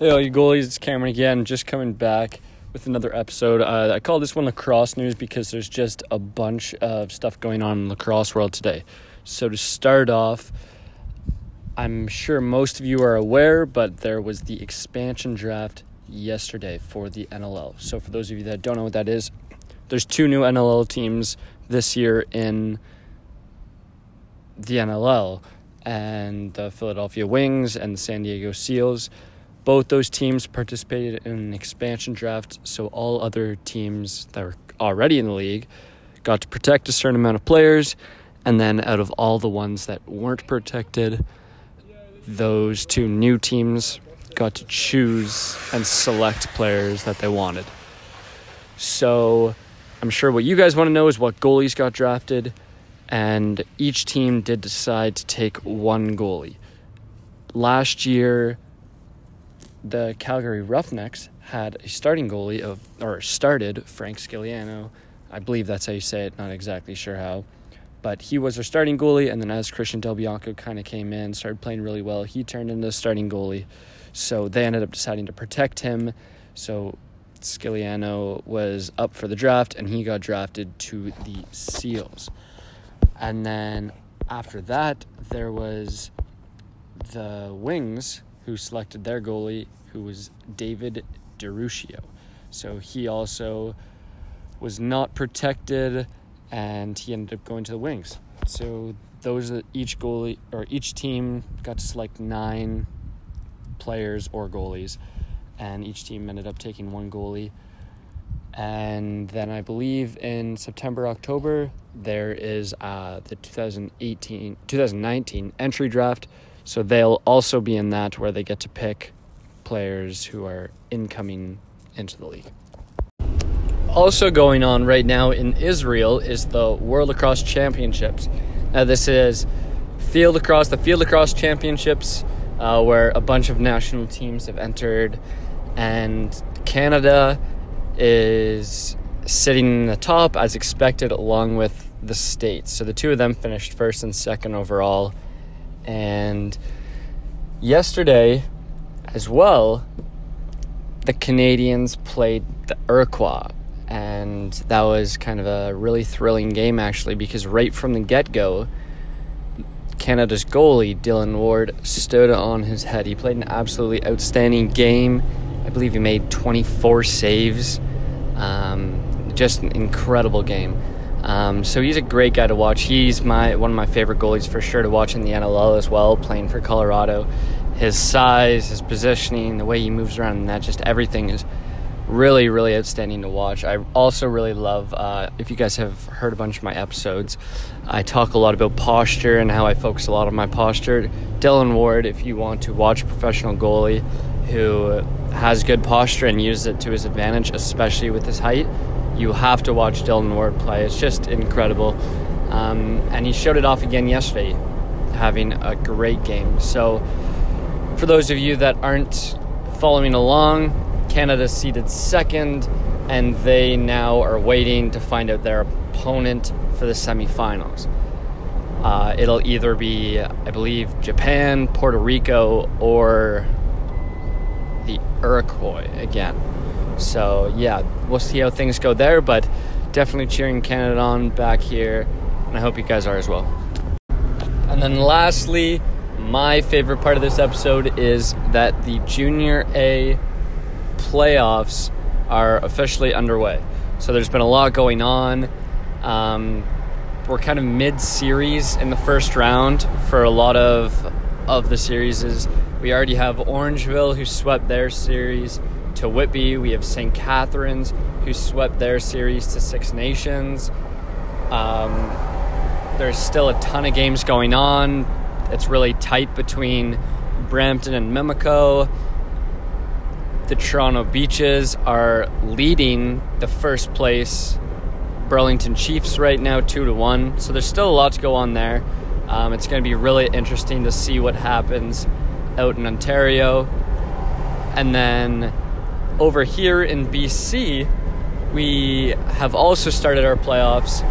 Hey, all you goalies, it's Cameron again, just coming back with another episode. Uh, I call this one lacrosse news because there's just a bunch of stuff going on in the lacrosse world today. So to start off, I'm sure most of you are aware, but there was the expansion draft yesterday for the NLL. So for those of you that don't know what that is, there's two new NLL teams this year in the NLL, and the Philadelphia Wings and the San Diego Seals. Both those teams participated in an expansion draft, so all other teams that were already in the league got to protect a certain amount of players, and then out of all the ones that weren't protected, those two new teams got to choose and select players that they wanted. So, I'm sure what you guys want to know is what goalies got drafted, and each team did decide to take one goalie. Last year, the Calgary Roughnecks had a starting goalie of, or started Frank Scigliano. I believe that's how you say it, not exactly sure how. But he was their starting goalie, and then as Christian Del Bianco kind of came in, started playing really well, he turned into the starting goalie. So they ended up deciding to protect him. So Scigliano was up for the draft, and he got drafted to the Seals. And then after that, there was the Wings who selected their goalie, who was David DiRuscio. So he also was not protected, and he ended up going to the Wings. So those each goalie or each team got to select nine players or goalies, and each team ended up taking one goalie. And then I believe in September, October, there is uh, the 2018, 2019 entry draft so they'll also be in that where they get to pick players who are incoming into the league. Also going on right now in Israel is the World Lacrosse Championships. Now this is field lacrosse, the field lacrosse championships, uh, where a bunch of national teams have entered, and Canada is sitting in the top as expected, along with the states. So the two of them finished first and second overall. And yesterday, as well, the Canadians played the Iroquois. And that was kind of a really thrilling game, actually, because right from the get go, Canada's goalie, Dillon Ward, stood on his head. He played an absolutely outstanding game. I believe he made 24 saves. Um, just an incredible game. Um, so he's a great guy to watch. He's my one of my favorite goalies for sure to watch in the NLL as well, playing for Colorado. His size, his positioning, the way he moves around, and that just everything is really, really outstanding to watch. I also really love, uh, if you guys have heard a bunch of my episodes, I talk a lot about posture and how I focus a lot on my posture. Dillon Ward, if you want to watch a professional goalie who has good posture and uses it to his advantage, especially with his height, you have to watch Dillon Ward play. It's just incredible. Um, and he showed it off again yesterday, having a great game. So, for those of you that aren't following along, Canada seated second, and they now are waiting to find out their opponent for the semifinals. Uh, it'll either be, I believe, Japan, Puerto Rico, or the Iroquois again. So yeah, we'll see how things go there, but definitely cheering Canada on back here, and I hope you guys are as well. And then lastly, my favorite part of this episode is that the Junior A playoffs are officially underway. So there's been a lot going on. Um, we're kind of mid-series in the first round for a lot of of the series. We already have Orangeville who swept their series to Whitby. We have St. Catharines, who swept their series to Six Nations. Um, there's still a ton of games going on. It's really tight between Brampton and Mimico. The Toronto Beaches are leading the first place Burlington Chiefs right now, two to one. So there's still a lot to go on there. Um, it's going to be really interesting to see what happens out in Ontario. And then over here in BC, we have also started our playoffs,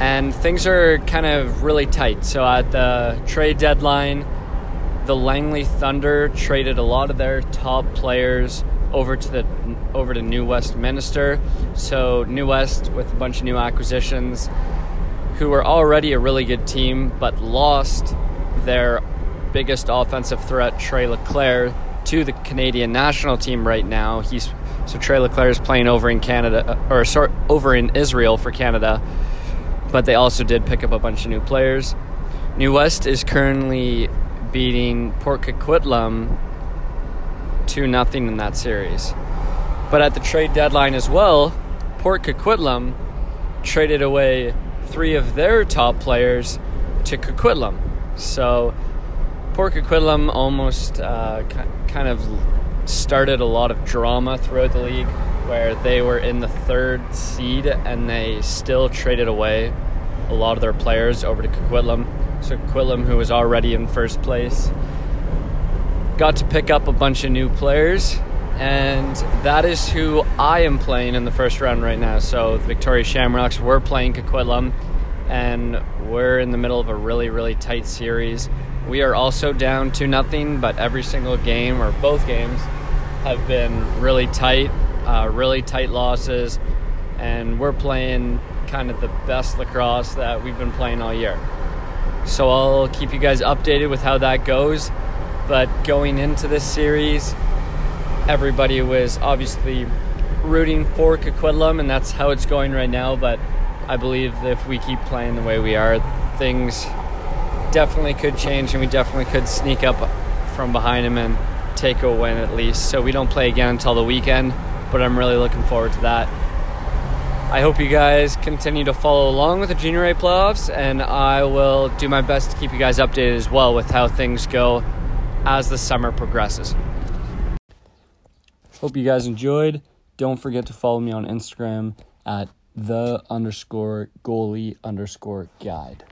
and things are kind of really tight. So at the trade deadline, the Langley Thunder traded a lot of their top players over to the over to New Westminster. So New West with a bunch of new acquisitions, who were already a really good team, but lost their biggest offensive threat, Tre Leclaire, to the Canadian national team right now. He's so Tre Leclaire is playing over in Canada or sorry, over in Israel for Canada, but they also did pick up a bunch of new players. New West is currently beating Port Coquitlam 2 nothing in that series. But at the trade deadline as well, Port Coquitlam traded away three of their top players to Coquitlam. So Port Coquitlam almost uh, kind of started a lot of drama throughout the league where they were in the third seed and they still traded away a lot of their players over to Coquitlam. So Coquitlam, who was already in first place, got to pick up a bunch of new players, and that is who I am playing in the first round right now. So the Victoria Shamrocks, we're playing Coquitlam, and we're in the middle of a really, really tight series. We are also down to nothing, but every single game or both games have been really tight, uh, really tight losses, and we're playing kind of the best lacrosse that we've been playing all year. So I'll keep you guys updated with how that goes. But going into this series, everybody was obviously rooting for Coquitlam, and that's how it's going right now. But I believe if we keep playing the way we are, things definitely could change, and we definitely could sneak up from behind him and take a win at least. So we don't play again until the weekend, but I'm really looking forward to that. I hope you guys continue to follow along with the Junior A playoffs, and I will do my best to keep you guys updated as well with how things go as the summer progresses. Hope you guys enjoyed. Don't forget to follow me on Instagram at the underscore goalie underscore guide.